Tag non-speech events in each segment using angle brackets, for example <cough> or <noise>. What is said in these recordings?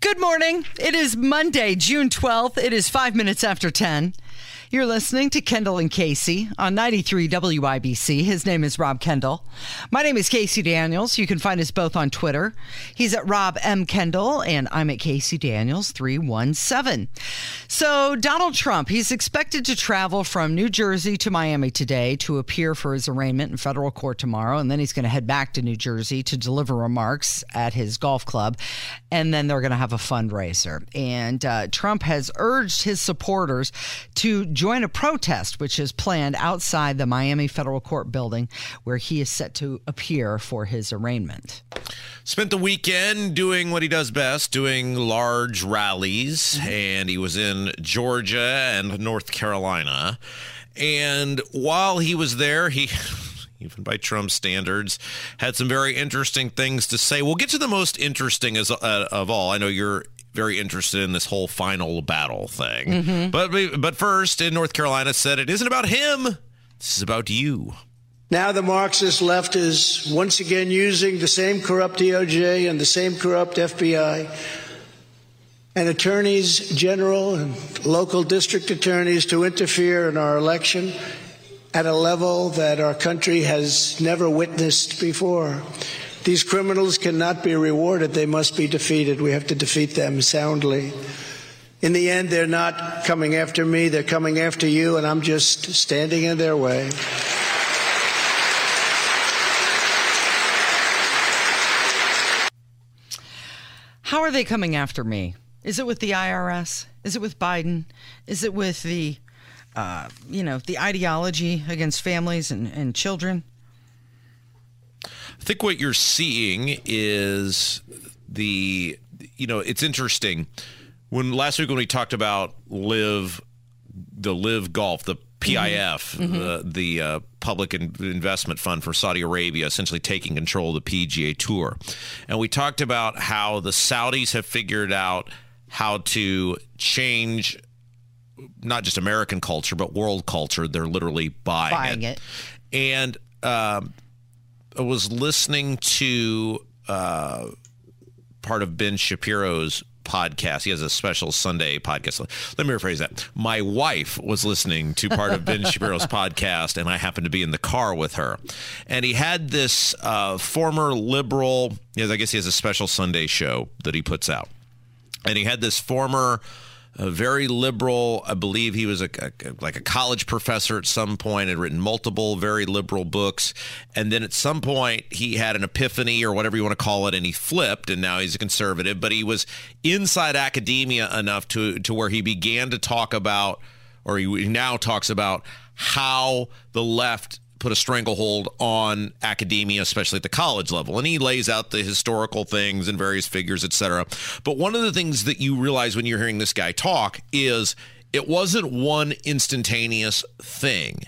Good morning. It is Monday, June 12th. It is five minutes after 10. You're listening to Kendall and Casey on 93 WIBC. His name is Rob Kendall. My name is Casey Daniels. You can find us both on Twitter. He's at Rob M. Kendall, and I'm at Casey Daniels 317. So, Donald Trump, he's expected to travel from New Jersey to Miami today to appear for his arraignment in federal court tomorrow, and then he's going to head back to New Jersey to deliver remarks at his golf club, and then they're going to have a fundraiser. And uh, Trump has urged his supporters to join a protest which is planned outside the Miami Federal Court building where he is set to appear for his arraignment. Spent the weekend doing what he does best, doing large rallies, mm-hmm. and he was in Georgia and North Carolina. And while he was there, he <laughs> even by Trump standards, had some very interesting things to say. We'll get to the most interesting as, uh, of all. I know you're very interested in this whole final battle thing. Mm-hmm. But but first, in North Carolina, said it isn't about him. This is about you. Now the Marxist left is once again using the same corrupt DOJ and the same corrupt FBI and attorneys general and local district attorneys to interfere in our election at a level that our country has never witnessed before. These criminals cannot be rewarded, they must be defeated. We have to defeat them soundly. In the end, they're not coming after me, they're coming after you, and I'm just standing in their way. How are they coming after me? Is it with the IRS? Is it with Biden? Is it with the, uh, you know, the ideology against families and, and children? I think what you're seeing is the, you know, it's interesting. When last week when we talked about live, the LIV Golf, the PIF, mm-hmm. the, the uh, public investment fund for Saudi Arabia, essentially taking control of the PGA Tour. And we talked about how the Saudis have figured out how to change not just American culture, but world culture. They're literally buying, buying it. it. And um, I was listening to uh, part of Ben Shapiro's podcast. He has a special Sunday podcast. Let me rephrase that. My wife was listening to part of Ben Shapiro's <laughs> podcast, and I happened to be in the car with her. And he had this uh, former liberal, I guess he has a special Sunday show that he puts out. And he had this former very liberal. I believe he was a, a, like a college professor at some point, had written multiple very liberal books, and then at some point he had an epiphany or whatever you want to call it, and he flipped, and now he's a conservative. But he was inside academia enough to to where he began to talk about, or he now talks about how the left put a stranglehold on academia, especially at the college level. And he lays out the historical things and various figures, etc. But one of the things that you realize when you're hearing this guy talk is it wasn't one instantaneous thing.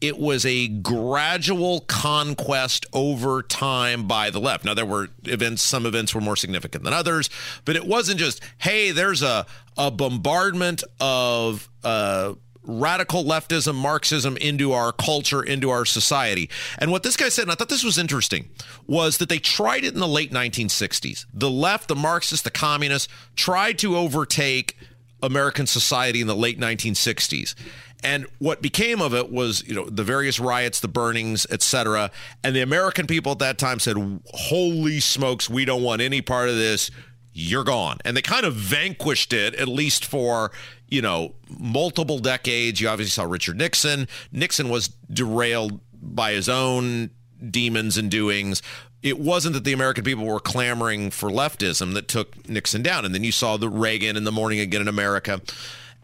It was a gradual conquest over time by the left. Now there were events, some events were more significant than others, but it wasn't just, hey, there's a a bombardment of uh radical leftism, Marxism into our culture, into our society. And what this guy said, and I thought this was interesting, was that they tried it in the late 1960s. The left, the Marxists, the communists tried to overtake American society in the late 1960s. And what became of it was, you know, the various riots, the burnings, etc. And the American people at that time said, "Holy smokes, we don't want any part of this. You're gone." And they kind of vanquished it, at least for you know, multiple decades. You obviously saw Richard Nixon. Nixon was derailed by his own demons and doings. It wasn't that the American people were clamoring for leftism that took Nixon down. And then you saw the Reagan in the morning again in America.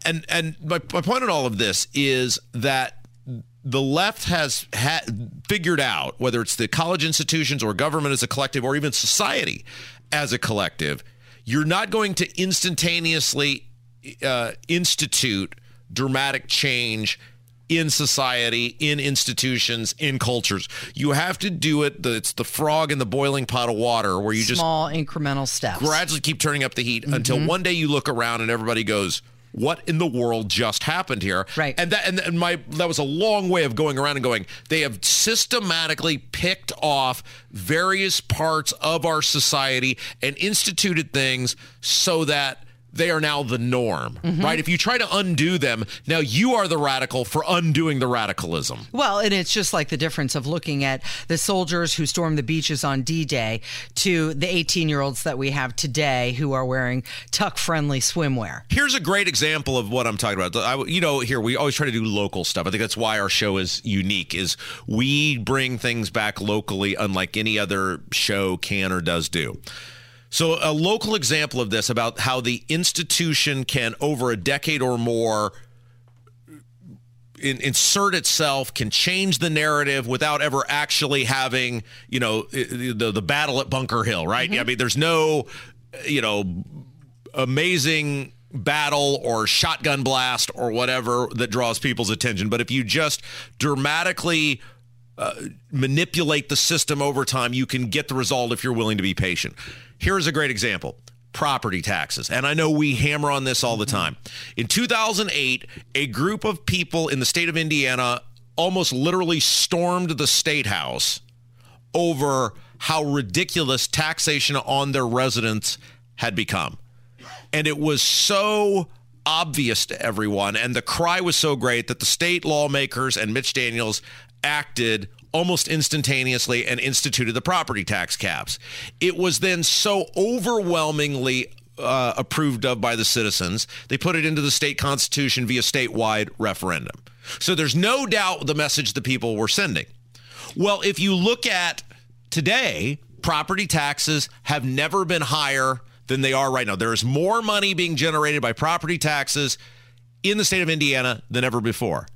And and my, my point in all of this is that the left has had figured out whether it's the college institutions or government as a collective or even society as a collective, you're not going to instantaneously uh, institute dramatic change in society, in institutions, in cultures. You have to do it. It's the frog in the boiling pot of water where you Small, just small incremental steps gradually keep turning up the heat mm-hmm. until one day you look around and everybody goes, what in the world just happened here? Right. And that and, and my that was a long way of going around and going. They have systematically picked off various parts of our society and instituted things so that they are now the norm, Mm-hmm. right? If you try to undo them, now you are the radical for undoing the radicalism. Well, and it's just like the difference of looking at the soldiers who stormed the beaches on D Day to the 18 year olds that we have today who are wearing tuck friendly swimwear. Here's a great example of what I'm talking about. I, you know, here we always try to do local stuff. I think that's why our show is unique. Is we bring things back locally, unlike any other show can or does do. So, a local example of this about how the institution can, over a decade or more, in, insert itself, can change the narrative without ever actually having, you know, the the battle at Bunker Hill, right? I mean, there's no, you know, amazing battle or shotgun blast or whatever that draws people's attention. But if you just dramatically uh, manipulate the system over time, you can get the result if you're willing to be patient. Here's a great example property taxes. And I know we hammer on this all the time. In 2008, a group of people in the state of Indiana almost literally stormed the state house over how ridiculous taxation on their residents had become. And it was so obvious to everyone, and the cry was so great that the state lawmakers and Mitch Daniels acted almost instantaneously and instituted the property tax caps. It was then so overwhelmingly uh, approved of by the citizens, they put it into the state constitution via statewide referendum. So there's no doubt the message the people were sending. Well, if you look at today, property taxes have never been higher than they are right now. There is more money being generated by property taxes in the state of Indiana than ever before.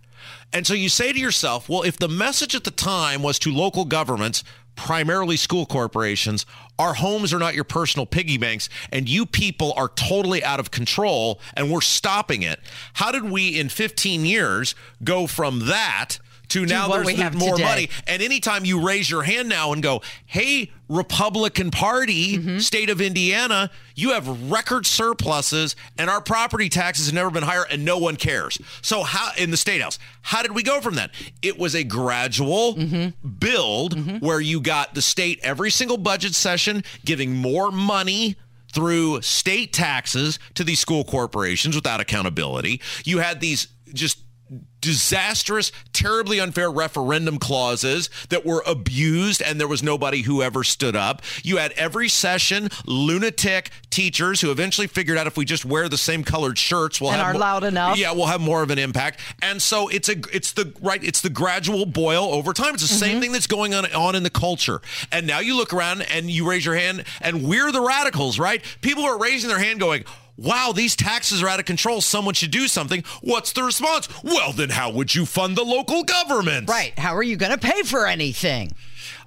And so you say to yourself, well, if the message at the time was to local governments, primarily school corporations, our homes are not your personal piggy banks, and you people are totally out of control, and we're stopping it. How did we in 15 years go from that? To now there's we have more today. money. And anytime you raise your hand now and go, hey, Republican Party, Mm-hmm. state of Indiana, you have record surpluses and our property taxes have never been higher and no one cares. So how in the state house, how did we go from that? It was a gradual Mm-hmm. build where you got the state every single budget session giving more money through state taxes to these school corporations without accountability. You had these just disastrous, terribly unfair referendum clauses that were abused and there was nobody who ever stood up. You had every session lunatic teachers who eventually figured out if we just wear the same colored shirts, we'll And have are mo- loud enough. Yeah, we'll have more of an impact. And so it's a it's the right it's the gradual boil over time. It's the same Mm-hmm. thing that's going on on in the culture. And now you look around and you raise your hand and we're the radicals, right? People are raising their hand going Wow, these taxes are out of control. Someone should do something. What's the response? Well, then how would you fund the local government? Right. How are you going to pay for anything?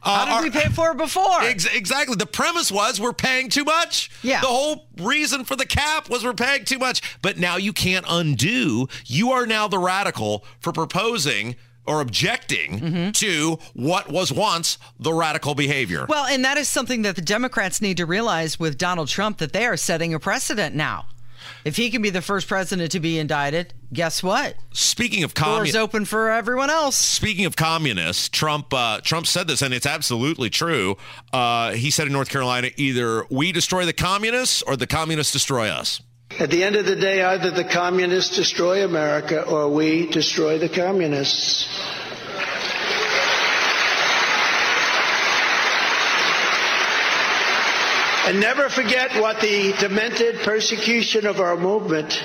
How Uh, did our- we pay for it before? <laughs> Ex- exactly. The premise was we're paying too much. Yeah. The whole reason for the cap was we're paying too much. But now you can't undo. You are now the radical for proposing or objecting Mm-hmm. to what was once the radical behavior. Well, and that is something that the Democrats need to realize with Donald Trump that they are setting a precedent now. If he can be the first president to be indicted, guess what? Speaking of Doors open for everyone else. Speaking of communists, Trump uh, Trump said this, and it's absolutely true. Uh, he said in North Carolina, either we destroy the communists or the communists destroy us. At the end of the day, either the communists destroy America or we destroy the communists. And never forget what the demented persecution of our movement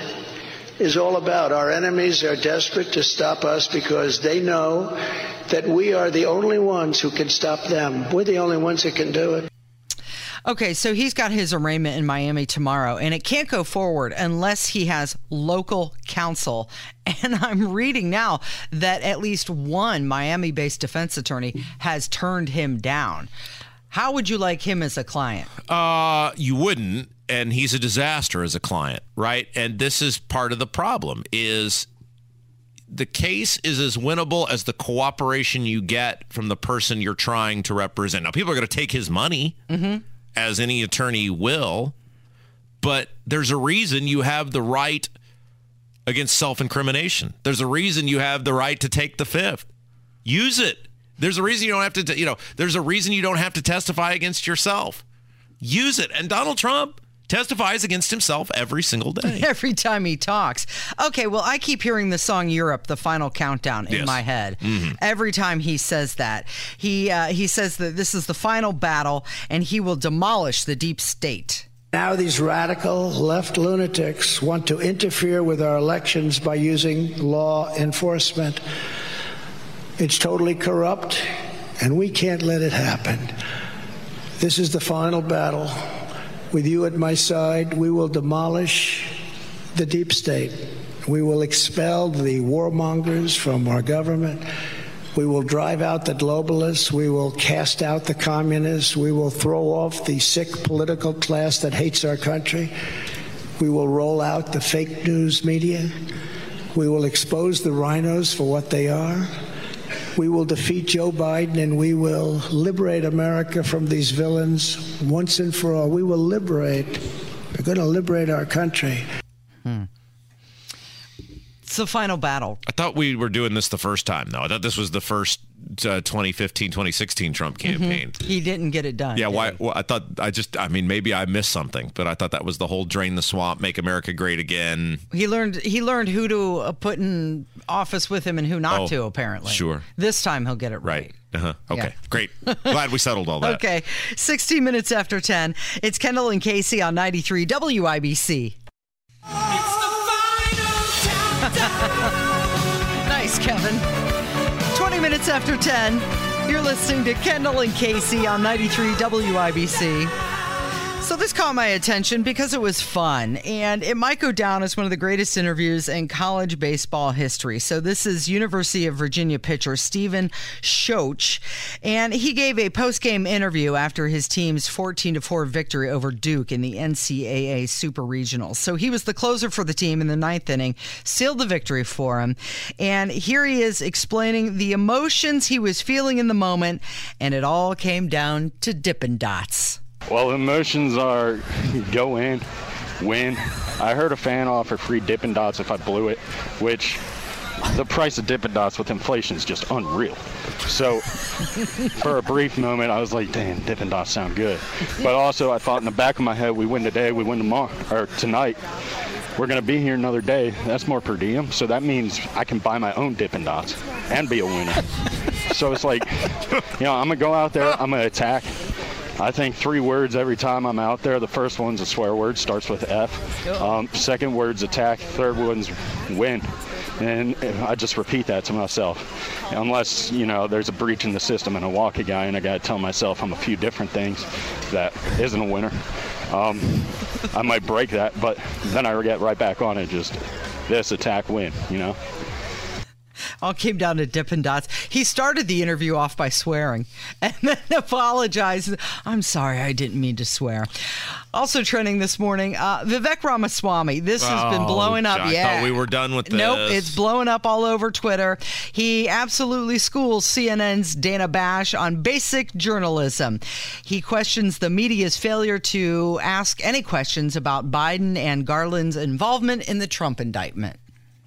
is all about. Our enemies are desperate to stop us because they know that we are the only ones who can stop them. We're the only ones that can do it. Okay, so he's got his arraignment in Miami tomorrow, and it can't go forward unless he has local counsel. <laughs> And I'm reading now that at least one Miami based defense attorney has turned him down. How would you like him as a client? Uh, you wouldn't, and he's a disaster as a client, right? And this is part of the problem is the case is as winnable as the cooperation you get from the person you're trying to represent. Now, people are going to take his money, as any attorney will, but there's a reason you have the right against self incrimination. There's a reason you have the right to take the fifth. Use it. There's a reason you don't have to, you know, there's a reason you don't have to testify against yourself. Use it. And Donald Trump testifies against himself every single day. <laughs> Every time he talks. Okay, well, I keep hearing the song "Europe," the final countdown, in Yes. my head. Every time he says that, he uh, he says that this is the final battle, and he will demolish the deep state. Now, these radical left lunatics want to interfere with our elections by using law enforcement. It's totally corrupt, and we can't let it happen. This is the final battle. With you at my side, we will demolish the deep state. We will expel the warmongers from our government. We will drive out the globalists. We will cast out the communists. We will throw off the sick political class that hates our country. We will roll out the fake news media. We will expose the RINOs for what they are. We will defeat Joe Biden and we will liberate America from these villains once and for all. We will liberate. We're going to liberate our country. Hmm. It's the final battle. I thought we were doing this the first time, though. I thought this was the first uh, 2015, 2016 Trump campaign. He didn't get it done. Yeah, why? Well, I thought I just, I mean, maybe I missed something, but I thought that was the whole drain the swamp, make America great again. He learned he learned who to uh, put in office with him and who not Oh, to. Apparently, sure. This time he'll get it right. Right. Uh-huh. Okay. Yeah. Great. <laughs> Glad we settled all that. Okay, 16 minutes after 10. It's Kendall and Casey on 93 WIBC. <laughs> Nice, Kevin. 20 minutes after 10. You're listening to Kendall and Casey on 93 WIBC. So this caught my attention because it was fun, and it might go down as one of the greatest interviews in college baseball history. So this is University of Virginia pitcher Stephen Schoch, and he gave a post-game interview after his team's 14 to 4 victory over Duke in the NCAA Super Regionals. So he was the closer for the team in the ninth inning, sealed the victory for him, and here he is explaining the emotions he was feeling in the moment, and it all came down to Dippin' Dots. Well, emotions are <laughs> go in, win. I heard a fan offer free Dippin' Dots if I blew it, which the price of Dippin' Dots with inflation is just unreal. So, for a brief moment, I was like, "Damn, Dippin' Dots sound good." But also, I thought in the back of my head, "We win today, we win tomorrow, or tonight." We're gonna be here another day. That's more per diem, so that means I can buy my own Dippin' Dots and be a winner. So it's like, you know, I'm gonna go out there, I'm gonna attack. I think three words every time I'm out there. The first one's a swear word, starts with F. Um, second word's attack. Third one's win. And I just repeat that to myself. Unless, you know, there's a breach in the system and I walk a guy and I got to tell myself I'm a few different things that isn't a winner. Um, I might break that, but then I get right back on it. Just this attack win, you know? All came down to Dippin' Dots. He started the interview off by swearing <laughs> and then apologized. I'm sorry, I didn't mean to swear. Also trending this morning, uh, Vivek Ramaswamy. This has been Oh, blowing up. I yeah, thought we were done with Nope, it's blowing up all over Twitter. He absolutely schools CNN's Dana Bash on basic journalism. He questions the media's failure to ask any questions about Biden and Garland's involvement in the Trump indictment.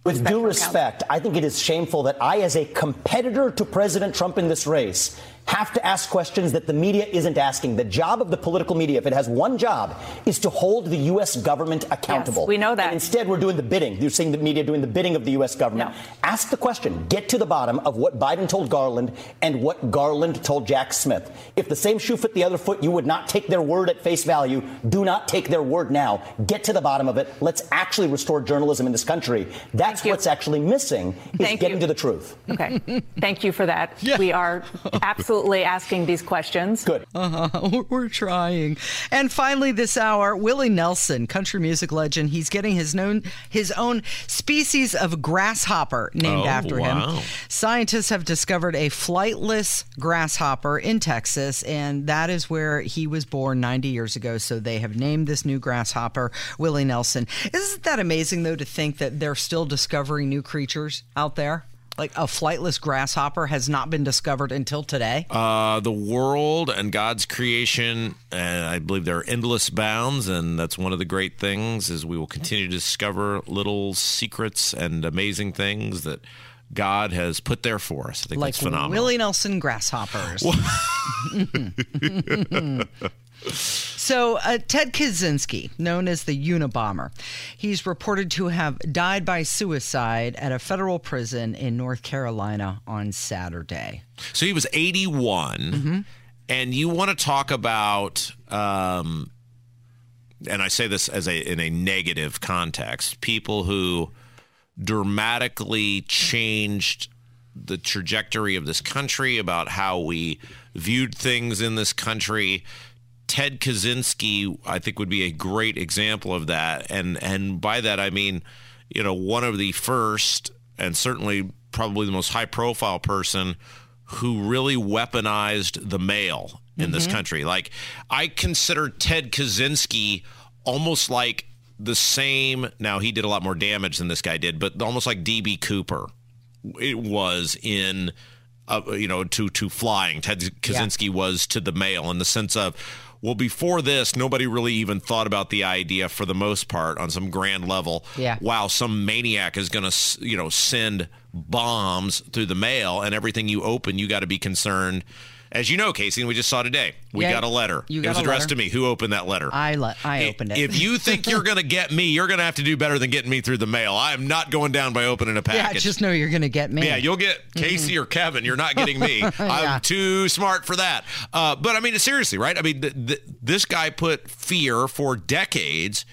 With due respect, I think it is shameful that I, as a competitor to President Trump in this race, have to ask questions that the media isn't asking. The job of the political media, if it has one job, is to hold the U.S. government accountable. Yes, we know that. And instead, we're doing the bidding. You're seeing the media doing the bidding of the U.S. government. No. Ask the question. Get to the bottom of what Biden told Garland and what Garland told Jack Smith. If the same shoe fit the other foot, you would not take their word at face value. Do not take their word now. Get to the bottom of it. Let's actually restore journalism in this country. That's what's actually missing is Thank getting you. to the truth. Okay. Thank you for that. <laughs> We are absolutely asking these questions. Good. Uh-huh. <laughs> We're trying. And finally, this hour, Willie Nelson, country music legend, he's getting his known his own species of grasshopper named Oh, after wow. him. Scientists have discovered a flightless grasshopper in Texas, and that is where he was born 90 years ago. So they have named this new grasshopper Willie Nelson. Isn't that amazing, though, to think that they're still discovering new creatures out there? Like a flightless grasshopper has not been discovered until today. Uh, the world and God's creation, and I believe there are endless bounds, and that's one of the great things is we will continue to discover little secrets and amazing things that God has put there for us. I think like that's phenomenal. Willie Nelson grasshoppers. <laughs> <laughs> <laughs> So, uh, Ted Kaczynski, known as the Unabomber, he's reported to have died by suicide at a federal prison in North Carolina on Saturday. So he was 81, and you want to talk about, um, and I say this as a in a negative context, people who dramatically changed the trajectory of this country, about how we viewed things in this country. Ted Kaczynski, I think, would be a great example of that, and and by that I mean, you know, one of the first and certainly probably the most high profile person who really weaponized the mail in this country. Like I consider Ted Kaczynski almost like the same. Now he did a lot more damage than this guy did, but almost like DB Cooper it was in uh, you know to to flying ted kaczynski was to the mail in the sense of well before this nobody really even thought about the idea for the most part on some grand level Yeah. wow some maniac is going to you know send bombs through the mail and everything you open you got to be concerned as you know casey and we just saw today we Yeah, got a letter you it was addressed letter. to me who opened that letter I le- I opened it. if you think you're <laughs> going to get me you're going to have to do better than getting me through the mail i am not going down by opening a package. yeah, just know you're going to get me. yeah, you'll get Casey or Kevin. You're not getting me. <laughs> I'm too smart for that. Uh, but I mean, seriously, right? I mean, th- th- this guy put fear for decades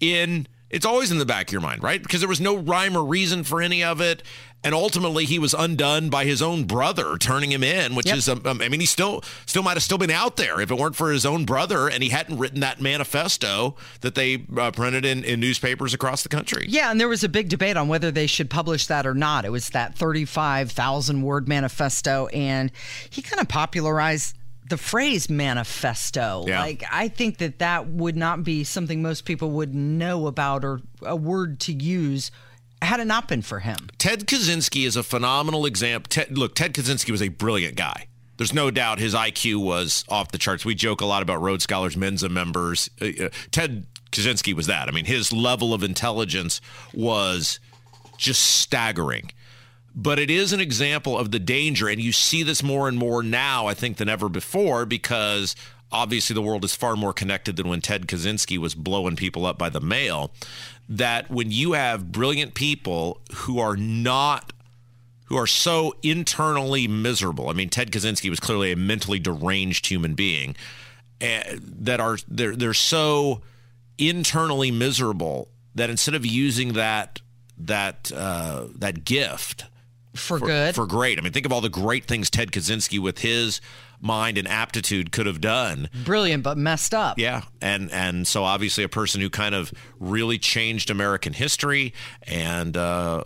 in. It's always in the back of your mind, right? Because there was no rhyme or reason for any of it. And ultimately, he was undone by his own brother turning him in, which Yep. is, um, I mean, he still still might have still been out there if it weren't for his own brother and he hadn't written that manifesto that they uh, printed in, in newspapers across the country. Yeah, and there was a big debate on whether they should publish that or not. It was that 35,000 word manifesto, and he kind of popularized the phrase manifesto. Yeah. Like, I think that that would not be something most people would know about or a word to use had it not been for him. Ted Kaczynski is a phenomenal example. Ted, look, Ted Kaczynski was a brilliant guy. There's no doubt his IQ was off the charts. We joke a lot about Rhodes Scholars Mensa members. Uh, uh, Ted Kaczynski was that. I mean, his level of intelligence was just staggering. But it is an example of the danger, and you see this more and more now, I think, than ever before, because obviously the world is far more connected than when Ted Kaczynski was blowing people up by the mail. That when you have brilliant people who are not who are so internally miserable. I mean, Ted Kaczynski was clearly a mentally deranged human being uh, that are they're they're so internally miserable that instead of using that that uh, that gift For, for, good. for great, I mean, think of all the great things Ted Kaczynski with his mind and aptitude could have done. Brilliant, but messed up. Yeah, and and so obviously a person who kind of really changed American history, and uh,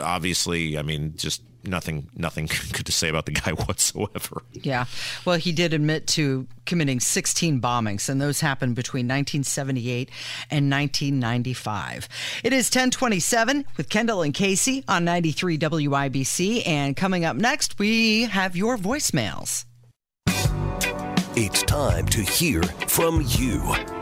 obviously, I mean, just nothing nothing <laughs> good to say about the guy <laughs> whatsoever. Yeah. Well, he did admit to committing 16 bombings, and those happened between 1978 and 1995. It is 1027 with Kendall and Casey on 93 WIBC. And coming up next, we have your voicemails. It's time to hear from you.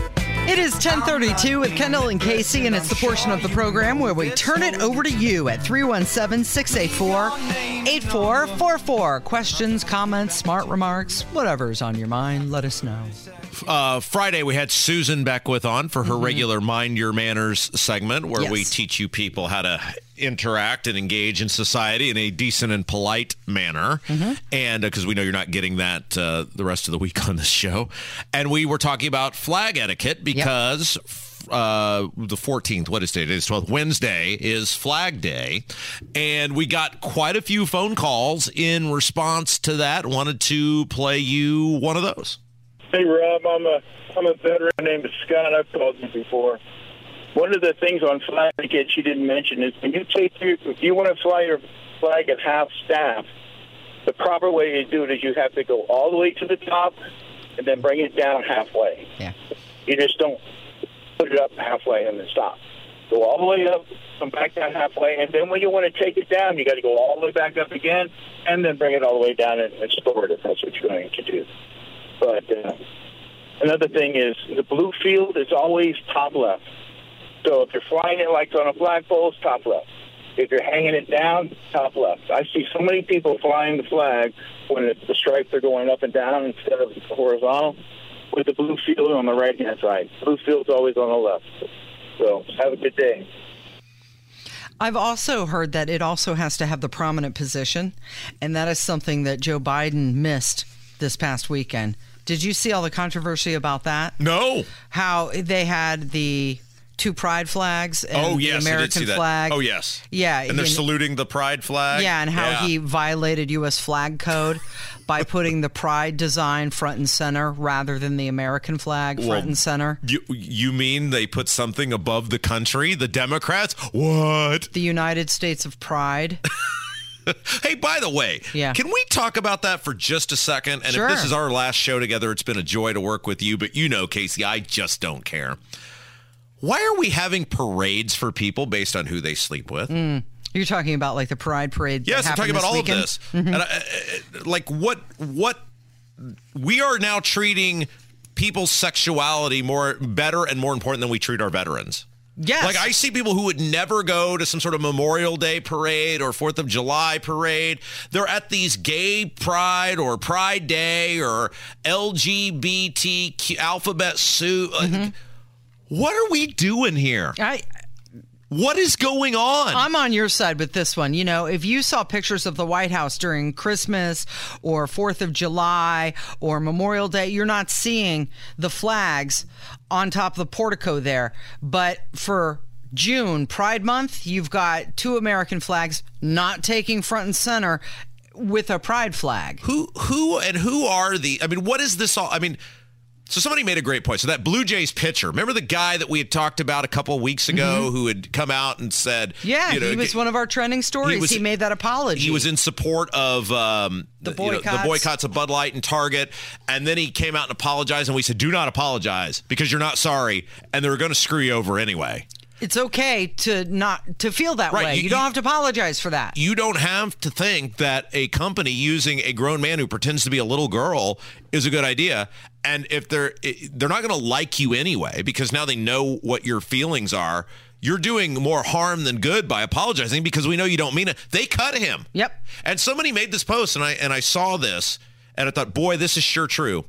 It is 1032 with Kendall and Casey, and it's the portion of the program where we turn it over to you at 317 684 8444. Questions, comments, smart remarks, whatever's on your mind, let us know. Uh, Friday we had Susan Beckwith on for her regular Mind Your Manners segment, where we teach you people how to interact and engage in society in a decent and polite manner. And because we know you're not getting that uh, the rest of the week <laughs> on this show, and we were talking about flag etiquette because. Uh, the 14th, what is today? It is 12th. Wednesday is Flag Day. And we got quite a few phone calls in response to that. Wanted to play you one of those. Hey Rob, I'm a I'm a veteran named Scott. I've called you before. One of the things on flag ticket she didn't mention is when you take your, if you want to fly your flag at half staff, the proper way to do it is you have to go all the way to the top and then bring it down halfway. Yeah. You just don't put it up halfway and then stop. Go all the way up, come back down halfway, and then when you want to take it down, you got to go all the way back up again, and then bring it all the way down and, and store it if that's what you're going to do. But uh, another thing is the blue field is always top left. So if you're flying it like on a flagpole, it's top left. If you're hanging it down, top left. I see so many people flying the flag when it, the stripes are going up and down instead of horizontal with the blue field on the right hand side. Blue field's always on the left. So have a good day. I've also heard that it also has to have the prominent position, and that is something that Joe Biden missed this past weekend. Did you see all the controversy about that? No. How they had the two pride flags and oh yes, I American did see that. flag. Oh yes. Yeah, And they're and- saluting the pride flag. Yeah, and how Yeah. he violated U.S. flag code <laughs> by putting the pride design front and center rather than the American flag front Well, and center. You you mean they put something above the country? The Democrats? What? The United States of Pride. <laughs> Hey, by the way, Yeah. can we talk about that for just a second? And Sure. if this is our last show together, it's been a joy to work with you. But you know, Casey, I just don't care. Why are we having parades for people based on who they sleep with? Mm. You're talking about like the Pride Parade. Yes, I'm talking about all weekend? of this. Mhm. And I, I- like what what we are now treating people's sexuality more better and more important than we treat our veterans. Yes. Like I see people who would never go to some sort of Memorial Day parade or 4th of July parade. They're at these gay pride or pride day or LGBTQ alphabet soup. Like, What are we doing here? I What is going on? I'm on your side with this one. You know, if you saw pictures of the White House during Christmas or 4th of July or Memorial Day, you're not seeing the flags on top of the portico there. But for June, Pride Month, you've got two American flags not taking front and center with a pride flag. Who who and who are the I mean, what is this all I mean so somebody made a great point. So that Blue Jays pitcher, remember the guy that we had talked about a couple of weeks ago who had come out and said, Mm-hmm. Yeah, you know, he was one of our trending stories. He, was- made that apology. He was in support of um, The you know, the boycotts. boycotts of Bud Light and Target, and then he came out and apologized, and we said, "Do not apologize because you're not sorry, and they were going to screw you over anyway." it's okay to not to feel that Right, way. you- You, don't you- have to apologize for that. You don't have to think that a company using a grown man who pretends to be a little girl is a good idea. And if they're they're not going to like you anyway because now they know what your feelings are. You're doing more harm than good by apologizing because we know you don't mean it. They cut him. Yep. And somebody made this post and I and I saw this and I thought, boy, this is sure true.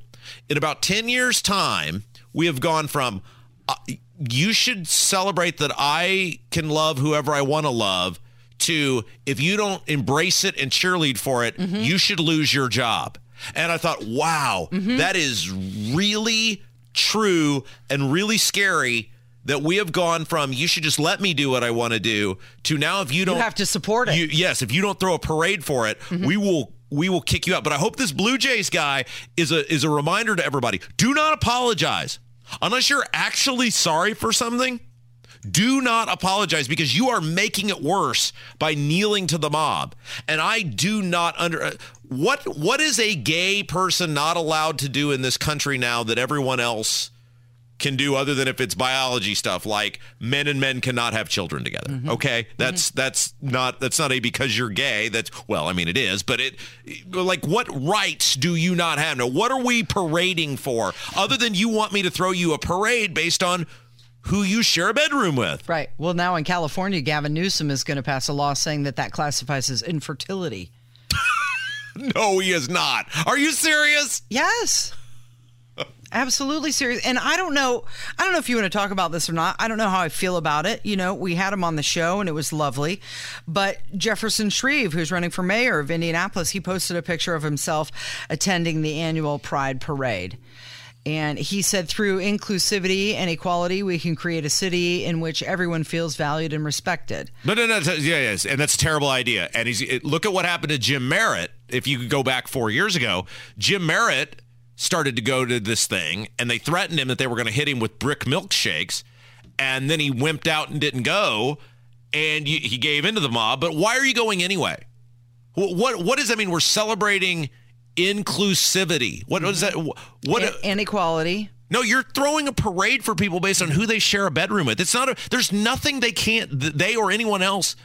In about 10 years time, we have gone from uh, you should celebrate that I can love whoever I want to love to if you don't embrace it and cheerlead for it, you should lose your job. And I thought, wow, mm-hmm. that is really true and really scary that we have gone from you should just let me do what I want to do to now if you don't have to support it. you, yes, if you don't throw a parade for it, mm-hmm. we will we will kick you out. But I hope this Blue Jays guy is a is a reminder to everybody: do not apologize unless you're actually sorry for something. Do not apologize because you are making it worse by kneeling to the mob. And I do not under what what is a gay person not allowed to do in this country now that everyone else can do other than if it's biology stuff like men and men cannot have children together mm-hmm. okay? Mm-hmm. That's that's not that's not a because you're gay that's well i mean it is but it like what rights do you not have? Now what are we parading for other than you want me to throw you a parade based on who you share a bedroom with? Right. Well, now in California, Gavin Newsom is going to pass a law saying that that classifies as infertility. <laughs> <laughs> no he is not are you serious Yes. Absolutely serious. And I don't know I don't know if you want to talk about this or not. I don't know how I feel about it. You know, we had him on the show and it was lovely. But Jefferson Shreve, who's running for mayor of Indianapolis, he posted a picture of himself attending the annual Pride Parade. And he said, through inclusivity and equality, we can create a city in which everyone feels valued and respected. No, no, no. Yeah, yes, and that's a terrible idea. And he's look at what happened to Jim Merritt. If you could go back four years ago, Jim Merritt started to go to this thing, and they threatened him that they were going to hit him with brick milkshakes. and then he wimped out and didn't go, and you, he gave into the mob. But why are you going anyway? What what, what does that mean? We're celebrating inclusivity. What does that? What? And, and equality. No, you're throwing a parade for people based on who they share a bedroom with. It's not a. There's nothing they can't. They or anyone else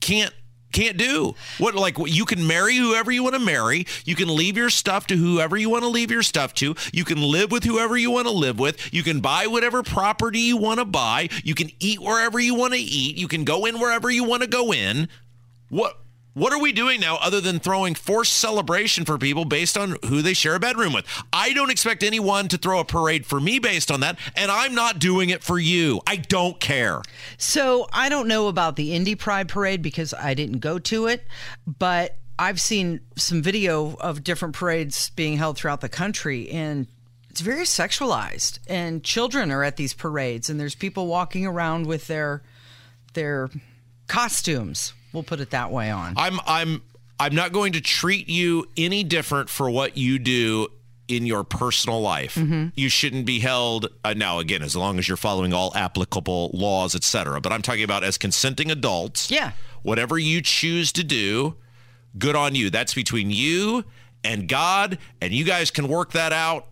can't can't do. What like you can marry whoever you want to marry. You can leave your stuff to whoever you want to leave your stuff to. You can live with whoever you want to live with. You can buy whatever property you want to buy. You can eat wherever you want to eat. You can go in wherever you want to go in. What what are we doing now other than throwing forced celebration for people based on who they share a bedroom with? I don't expect anyone to throw a parade for me based on that, and I'm not doing it for you. I don't care. So I don't know about the Indy Pride Parade because I didn't go to it, but I've seen some video of different parades being held throughout the country, and it's very sexualized. And children are at these parades, and there's people walking around with their their costumes We'll put it that way on. I'm I'm I'm not going to treat you any different for what you do in your personal life. Mm-hmm. You shouldn't be held uh, now again as long as you're following all applicable laws, etc. But I'm talking about as consenting adults. Yeah. Whatever you choose to do, good on you. That's between you and God and you guys can work that out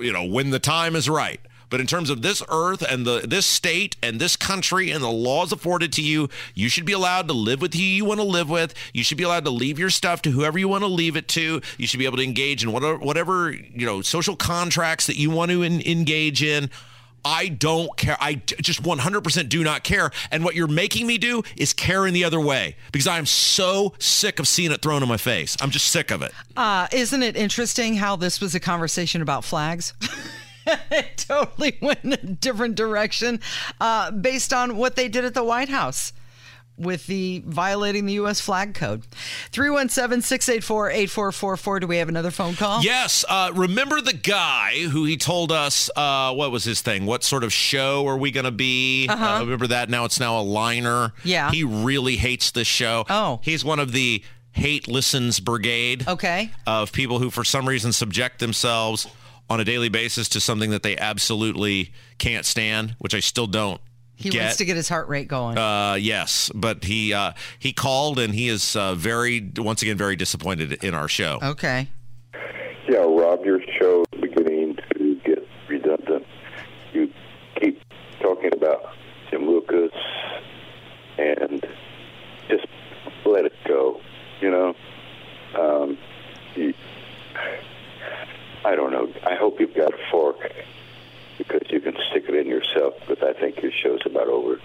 you know when the time is right. But in terms of this earth and the this state and this country and the laws afforded to you, you should be allowed to live with who you want to live with. You should be allowed to leave your stuff to whoever you want to leave it to. You should be able to engage in whatever whatever you know social contracts that you want to in, engage in. I don't care. I just 100% do not care. And what you're making me do is care in the other way because I am so sick of seeing it thrown in my face. I'm just sick of it. Uh, isn't it interesting how this was a conversation about flags? <laughs> it <laughs> totally went in a different direction uh, based on what they did at the White House with the violating the U.S. flag code. 317 684 8444. Do we have another phone call? Yes. Uh, remember the guy who he told us, uh, what was his thing? What sort of show are we going to be? Uh-huh. Uh, remember that? Now it's now a liner. Yeah. He really hates this show. Oh. He's one of the hate listens brigade. Okay. Of people who, for some reason, subject themselves on a daily basis to something that they absolutely can't stand, which I still don't. He get. wants to get his heart rate going. Uh, yes, but he uh, he called and he is uh, very once again very disappointed in our show. Okay. Yeah, Rob, your show is beginning to get redundant. You keep talking about Jim Lucas and just let it go. You know, um, you, I don't know. I hope you've got a fork because you can stick it in yourself. But I think your show's about over.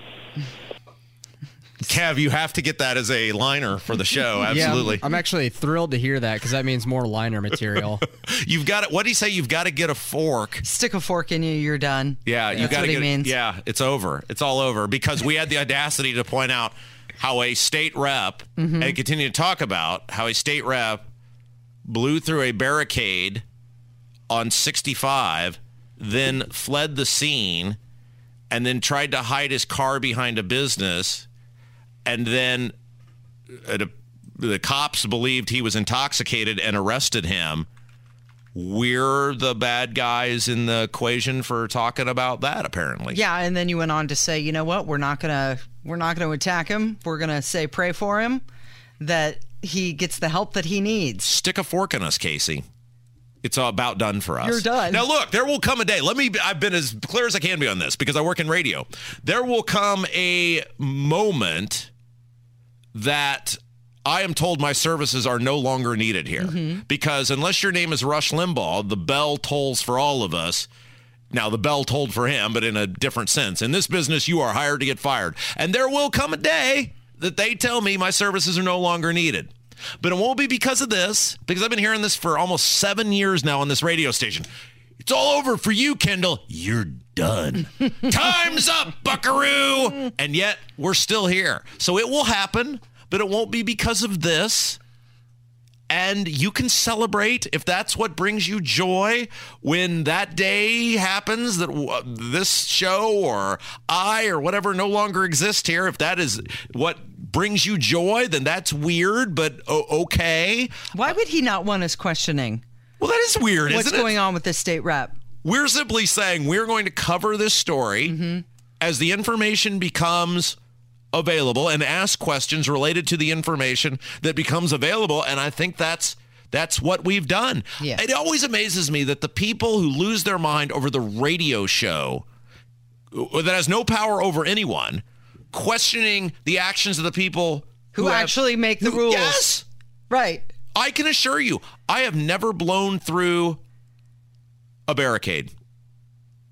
Kev, you have to get that as a liner for the show. <laughs> Absolutely. Yeah, I'm actually thrilled to hear that because that means more liner material. <laughs> you've got it. What do you say? You've got to get a fork. Stick a fork in you. You're done. Yeah, you That's got to what get. he means. Yeah, it's over. It's all over because we had the audacity to point out how a state rep Mhm. and continue to talk about how a state rep blew through a barricade on 65, then fled the scene, and then tried to hide his car behind a business, and then uh, the cops believed he was intoxicated and arrested him. We're the bad guys in the equation for talking about that, apparently. Yeah, and then you went on to say, you know what? We're not gonna we're not gonna attack him. We're gonna say pray for him that he gets the help that he needs. Stick a fork in us, Casey. It's all about done for us. You're done. Now, look, there will come a day. Let me, I've been as clear as I can be on this because I work in radio. There will come a moment that I am told my services are no longer needed here Mhm. because unless your name is Rush Limbaugh, the bell tolls for all of us. Now, the bell tolled for him, but in a different sense. In this business, you are hired to get fired. And there will come a day that they tell me my services are no longer needed. But it won't be because of this, because I've been hearing this for almost seven years now on this radio station. It's all over for you, Kendall. You're done. <laughs> Time's up, buckaroo. And yet we're still here. So it will happen, but it won't be because of this. And you can celebrate if that's what brings you joy when that day happens that w- this show or I or whatever no longer exists here. If that is what brings you joy, then that's weird, but okay. Why would he not want us questioning? Well, that is weird, What's isn't it? going on with this state rep? We're simply saying we're going to cover this story. Mm-hmm. as the information becomes available and ask questions related to the information that becomes available. And I think that's that's what we've done. Yeah. It always amazes me that the people who lose their mind over the radio show that has no power over anyone, questioning the actions of the people Who, have- actually make the who- rules. Yes. Right. I can assure you, I have never blown through a barricade.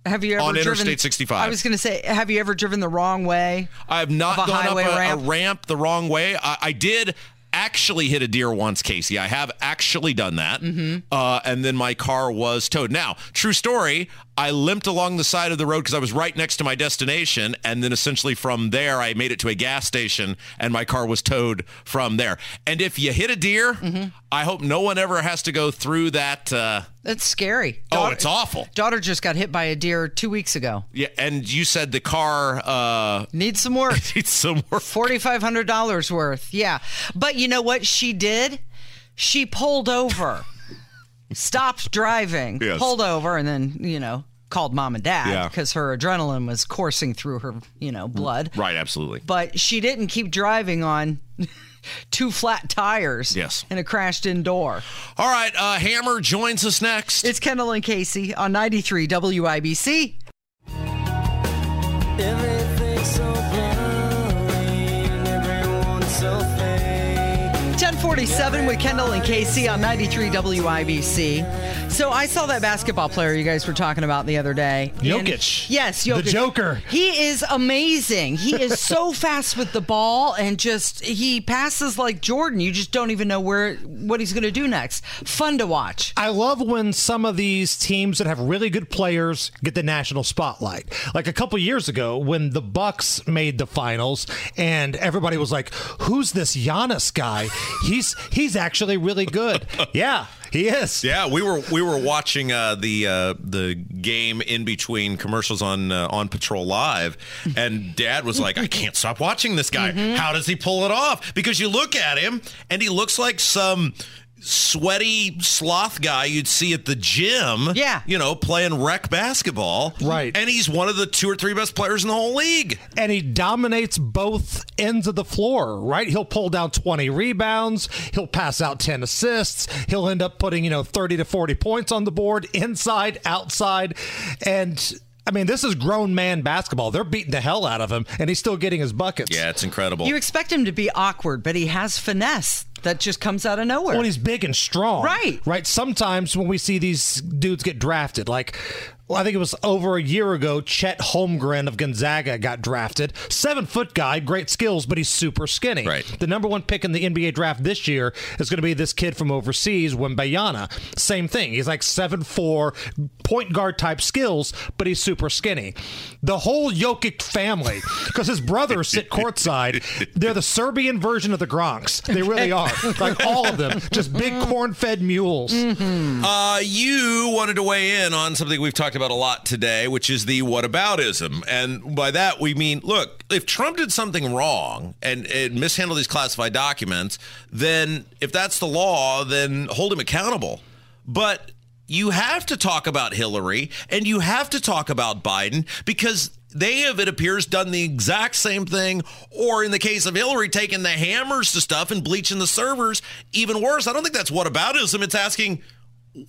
Have you ever On driven, Interstate 65. I was going to say, have you ever driven the wrong way? I have not gone up a, ramp? a ramp the wrong way. I, I did actually hit a deer once, Casey. I have actually done that. Mm-hmm. Uh, and then my car was towed. Now, true story, I limped along the side of the road because I was right next to my destination. And then essentially from there, I made it to a gas station and my car was towed from there. And if you hit a deer, Mm-hmm. I hope no one ever has to go through that. Uh, That's scary. oh, it's awful. Daughter just got hit by a deer two weeks ago. Yeah. And you said the car uh, Needs some work. <laughs> needs some work. $4,500 worth. Yeah. But you know what she did? She pulled over, stopped driving, Yes. pulled over, and then, you know, called mom and dad Yeah. because her adrenaline was coursing through her, you know, blood. Right, absolutely. But she didn't keep driving on <laughs> two flat tires. Yes. And a crashed in door. All right, uh, Hammer joins us next. It's Kendall and Casey on 93 WIBC. Everything's so blind, 47 with Kendall and Casey on 93 WIBC. So I saw that basketball player you guys were talking about the other day. Jokic. yes, Jokic. The Joker. He is amazing. He is so <laughs> fast with the ball and just he passes like Jordan. You just don't even know where what he's going to do next. Fun to watch. I love when some of these teams that have really good players get the national spotlight. Like a couple years ago when the Bucks made the finals and everybody was like, "Who's this Giannis guy?" He He's he's actually really good." <laughs> yeah, he is. Yeah, we were we were watching uh, the uh, the game in between commercials on uh, on Patrol Live, and Dad was like, "I can't stop watching this guy. How does he pull it off?" Because you look at him, and he looks like some sweaty sloth guy you'd see at the gym. Yeah. you know, playing rec basketball. Right. and he's one of the two or three best players in the whole league. and he dominates both ends of the floor, right? He'll pull down 20 rebounds, he'll pass out 10 assists, he'll end up putting, you know, 30 to 40 points on the board, inside, outside. And I mean, this is grown man basketball. They're beating the hell out of him, and he's still getting his buckets. Yeah, it's incredible. You expect him to be awkward, but he has finesse that just comes out of nowhere. Well, he's big and strong. Right. Right. Sometimes when we see these dudes get drafted, like well, I think it was over a year ago, Chet Holmgren of Gonzaga got drafted. Seven foot guy, great skills, but he's super skinny. Right. The number one pick in the NBA draft this year is going to be this kid from overseas, Wembanyama. Same thing. He's like seven four, point guard type skills, but he's super skinny. The whole Jokic family, because his brothers sit courtside, they're the Serbian version of the Gronks. They really <laughs> are. like all of them, just big corn fed mules. Uh, you wanted to weigh in on something we've talked about a lot today, which is the "what whataboutism. And by that, we mean, look, if Trump did something wrong and, and mishandled these classified documents, then if that's the law, then hold him accountable. But you have to talk about Hillary and you have to talk about Biden because they have, it appears, done the exact same thing, or in the case of Hillary, taking the hammers to stuff and bleaching the servers. Even worse, I don't think that's "what whataboutism. It's asking,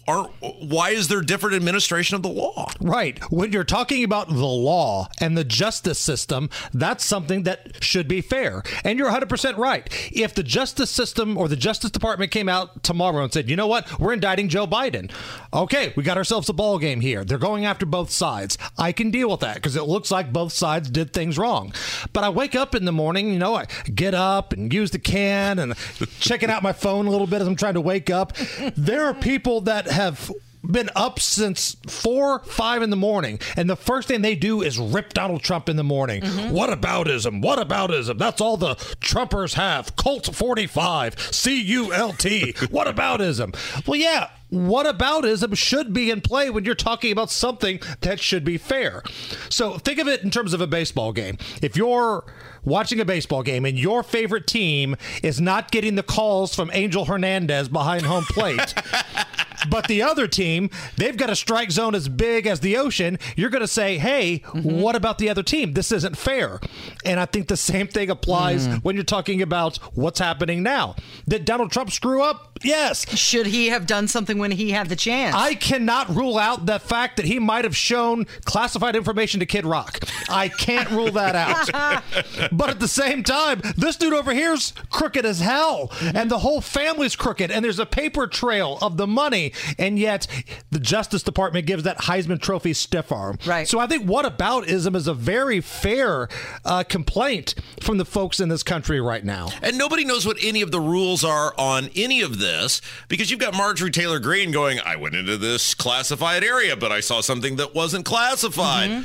are, why is there different administration of the law? Right. When you're talking about the law and the justice system, that's something that should be fair. And you're 100% right. If the justice system or the Justice Department came out tomorrow and said, you know what, we're indicting Joe Biden. Okay, we got ourselves a ball game here. They're going after both sides. I can deal with that because it looks like both sides did things wrong. But I wake up in the morning, you know, I get up and use the can and checking out my phone a little bit as I'm trying to wake up. There are people that have been up since four, five in the morning, and the first thing they do is rip Donald Trump in the morning. Mm-hmm. What aboutism? What aboutism? That's all the Trumpers have. Colt 45, C U L T. What aboutism? Well, yeah. What aboutism should be in play when you're talking about something that should be fair? So think of it in terms of a baseball game. If you're watching a baseball game and your favorite team is not getting the calls from Angel Hernandez behind home plate, <laughs> but the other team, they've got a strike zone as big as the ocean. You're going to say, hey, Mm-hmm. what about the other team? This isn't fair. And I think the same thing applies Mm. when you're talking about what's happening now. Did Donald Trump screw up? Yes. Should he have done something when he had the chance? I cannot rule out the fact that he might have shown classified information to Kid Rock. I can't rule that out. <laughs> but at the same time, this dude over here's crooked as hell, and the whole family's crooked, and there's a paper trail of the money, and yet the Justice Department gives that Heisman Trophy stiff arm. Right. So I think whataboutism is a very fair uh, complaint from the folks in this country right now. And nobody knows what any of the rules are on any of this because you've got Marjorie Taylor Greene going, I went into this classified area, but I saw something that wasn't classified.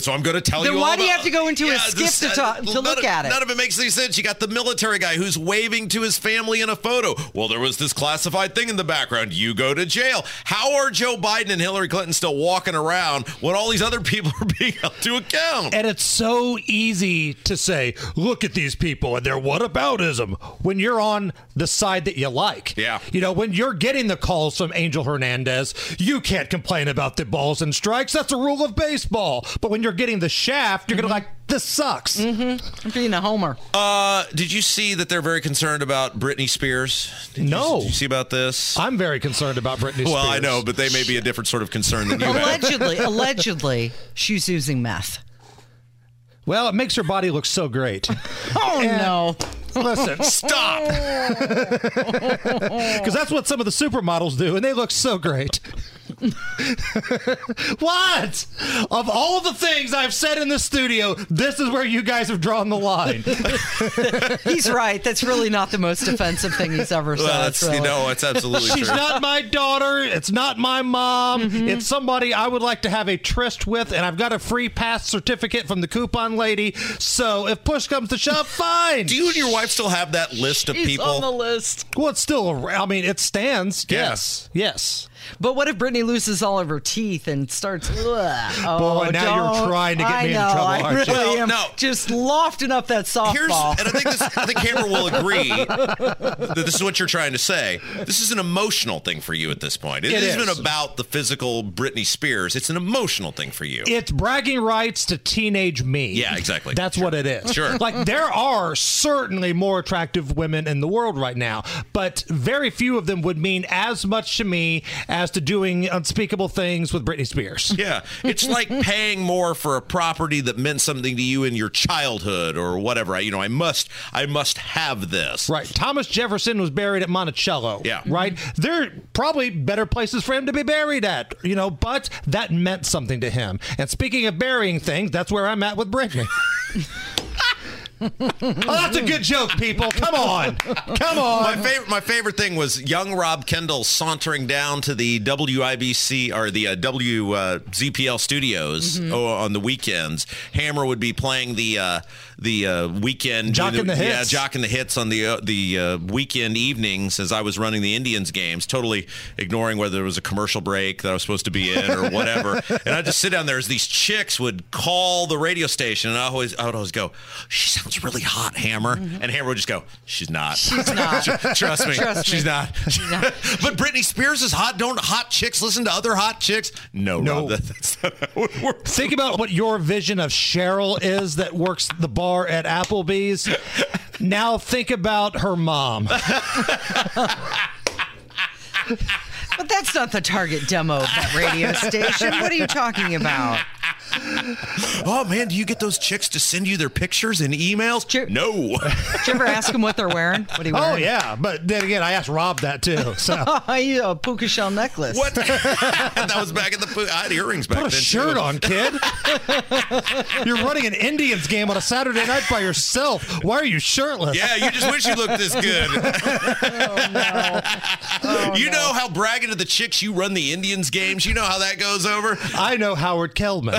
So I'm going to tell. Then you. why all do you have to go into a skip this- to talk- to look of- at it? None of it makes any sense. You got the military guy who's waving to his family in a photo. Well, there was this classified thing in the background. You go to jail. How are Joe Biden and Hillary Clinton still walking around when all these other <laughs> people are being held to account? And it's so easy to say, look at these people and their whataboutism when you're on the side that you like. Yeah. You know, when you're getting the calls from Angel Hernandez, you can't complain about the balls and strikes. That's a rule of baseball. But when you're getting the shaft, you're going to like, this sucks. Mm-hmm. Being a homer. Uh, did you see that they're very concerned about Britney Spears? Did No. You, did you see about this? I'm very concerned about Britney Spears. Well, I know, but they may be a different sort of concern than you have. allegedly, allegedly, she's using meth. Well, it makes her body look so great. <laughs> Oh no. Listen, stop. <laughs> <laughs> Because that's what some of the supermodels do, and they look so great. <laughs> what? Of all the things I've said in the studio, this is where you guys have drawn the line. <laughs> He's right. That's really not the most offensive thing he's ever said. Well, that's really. you know, it's absolutely She's true. not my daughter. It's not my mom. Mm-hmm. It's somebody I would like to have a tryst with, and I've got a free pass certificate from the coupon lady. So if push comes to shove, <laughs> fine. Do you and your wife still have that list of He's people? on the list. Well, it's still. I mean, it stands. Yeah. Yes. Yes. But what if Britney loses all of her teeth and starts? <laughs> Oh, Boy, now you're trying to get I me in trouble, I aren't you? really No, am no. just lofting up that softball. Here's, and I think this, I think Cameron will agree <laughs> that this is what you're trying to say. This is an emotional thing for you at this point. It It isn't is. about the physical Britney Spears. It's an emotional thing for you. It's bragging rights to teenage me. Yeah, exactly. That's what it is. Sure. Like there are certainly more attractive women in the world right now, but very few of them would mean as much to me as to doing unspeakable things with Britney Spears. <laughs> Yeah, it's like <laughs> paying more for a property that meant something to you in your childhood or whatever. I, you know, I must, I must have this. Right. Thomas Jefferson was buried at Monticello. Yeah. Right. There are probably better places for him to be buried at, you know, but that meant something to him. And speaking of burying things, that's where I'm at with Britney. <laughs> oh, that's a good joke, people. Come on. Come on. My favorite, my favorite thing was young Rob Kendall sauntering down to the WIBC or the uh, WZPL studios Mm-hmm. on the weekends. Hammer would be playing the uh, the uh, weekend Jock and the yeah, hits. jock and the hits on the uh, the uh, weekend evenings as I was running the Indians games, totally ignoring whether there was a commercial break that I was supposed to be in or whatever. <laughs> and I'd just sit down there as these chicks would call the radio station, and I always I would always go, "She sounds really hot, Hammer," and Hammer would just go, "She's not. She's not. <laughs> Trust me, Trust she's me. not. <laughs> but Britney Spears is hot. Don't hot chicks listen to other hot chicks? No, No. Rob, that, that's not how it works. Think about what your vision of Cheryl is that works the bar at Applebee's. Now think about her mom. But that's not the target demo of that radio station. What are you talking about? <laughs> Oh man, do you get those chicks to send you their pictures and emails? no. <laughs> Did you ever ask them what they're wearing? What are you oh, wearing? Oh yeah, but then again, I asked Rob that too. <laughs> So Oh, you a puka shell necklace. What? that was back in the. I had earrings back put a then. shirt too. on, kid. You're running an Indians game on a Saturday night by yourself. Why are you shirtless? Yeah, you just wish you looked this good. Oh, oh, you know how bragging to the chicks you run the Indians games. You know how that goes over. I know Howard Kellman.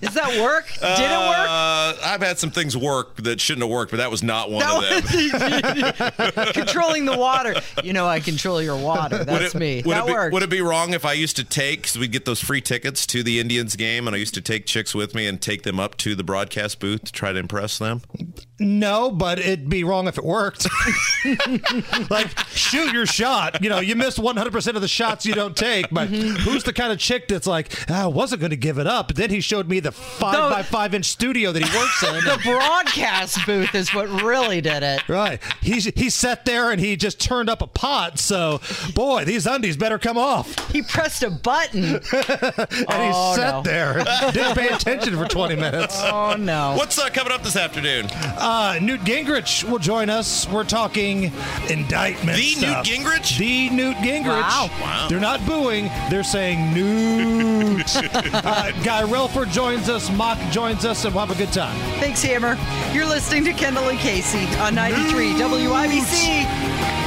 Does that work? Did it work? Uh, I've had some things work that shouldn't have worked, but that was not one of them. <laughs> Controlling the water. You know, I control your water. That's it, me. Would that it, be, worked. would it be wrong if I used to take, because we'd get those free tickets to the Indians game, and I used to take chicks with me and take them up to the broadcast booth to try to impress them? No, but it'd be wrong if it worked. <laughs> like, shoot your shot. You know, you missed 100% of the shots you don't take, but who's the kind of chick that's like, "Ah, I wasn't going to give it up. But then he showed me the five The- by five inch studio that he works in. <laughs> The broadcast booth is what really did it. Right. He, he sat there and he just turned up a pot. So, boy, these undies better come off. He pressed a button. <laughs> and he Oh, sat no. there, didn't pay attention for 20 minutes. Oh, no. What's uh, coming up this afternoon? Uh, Newt Gingrich will join us. We're talking indictment. The stuff. Newt Gingrich? The Newt Gingrich. Wow. Wow. They're not booing. They're saying Newt. <laughs> uh, Guy Relford joins us. Mock joins us, and we'll have a good time. Thanks, Hammer. You're listening to Kendall and Casey on 93 WIBC.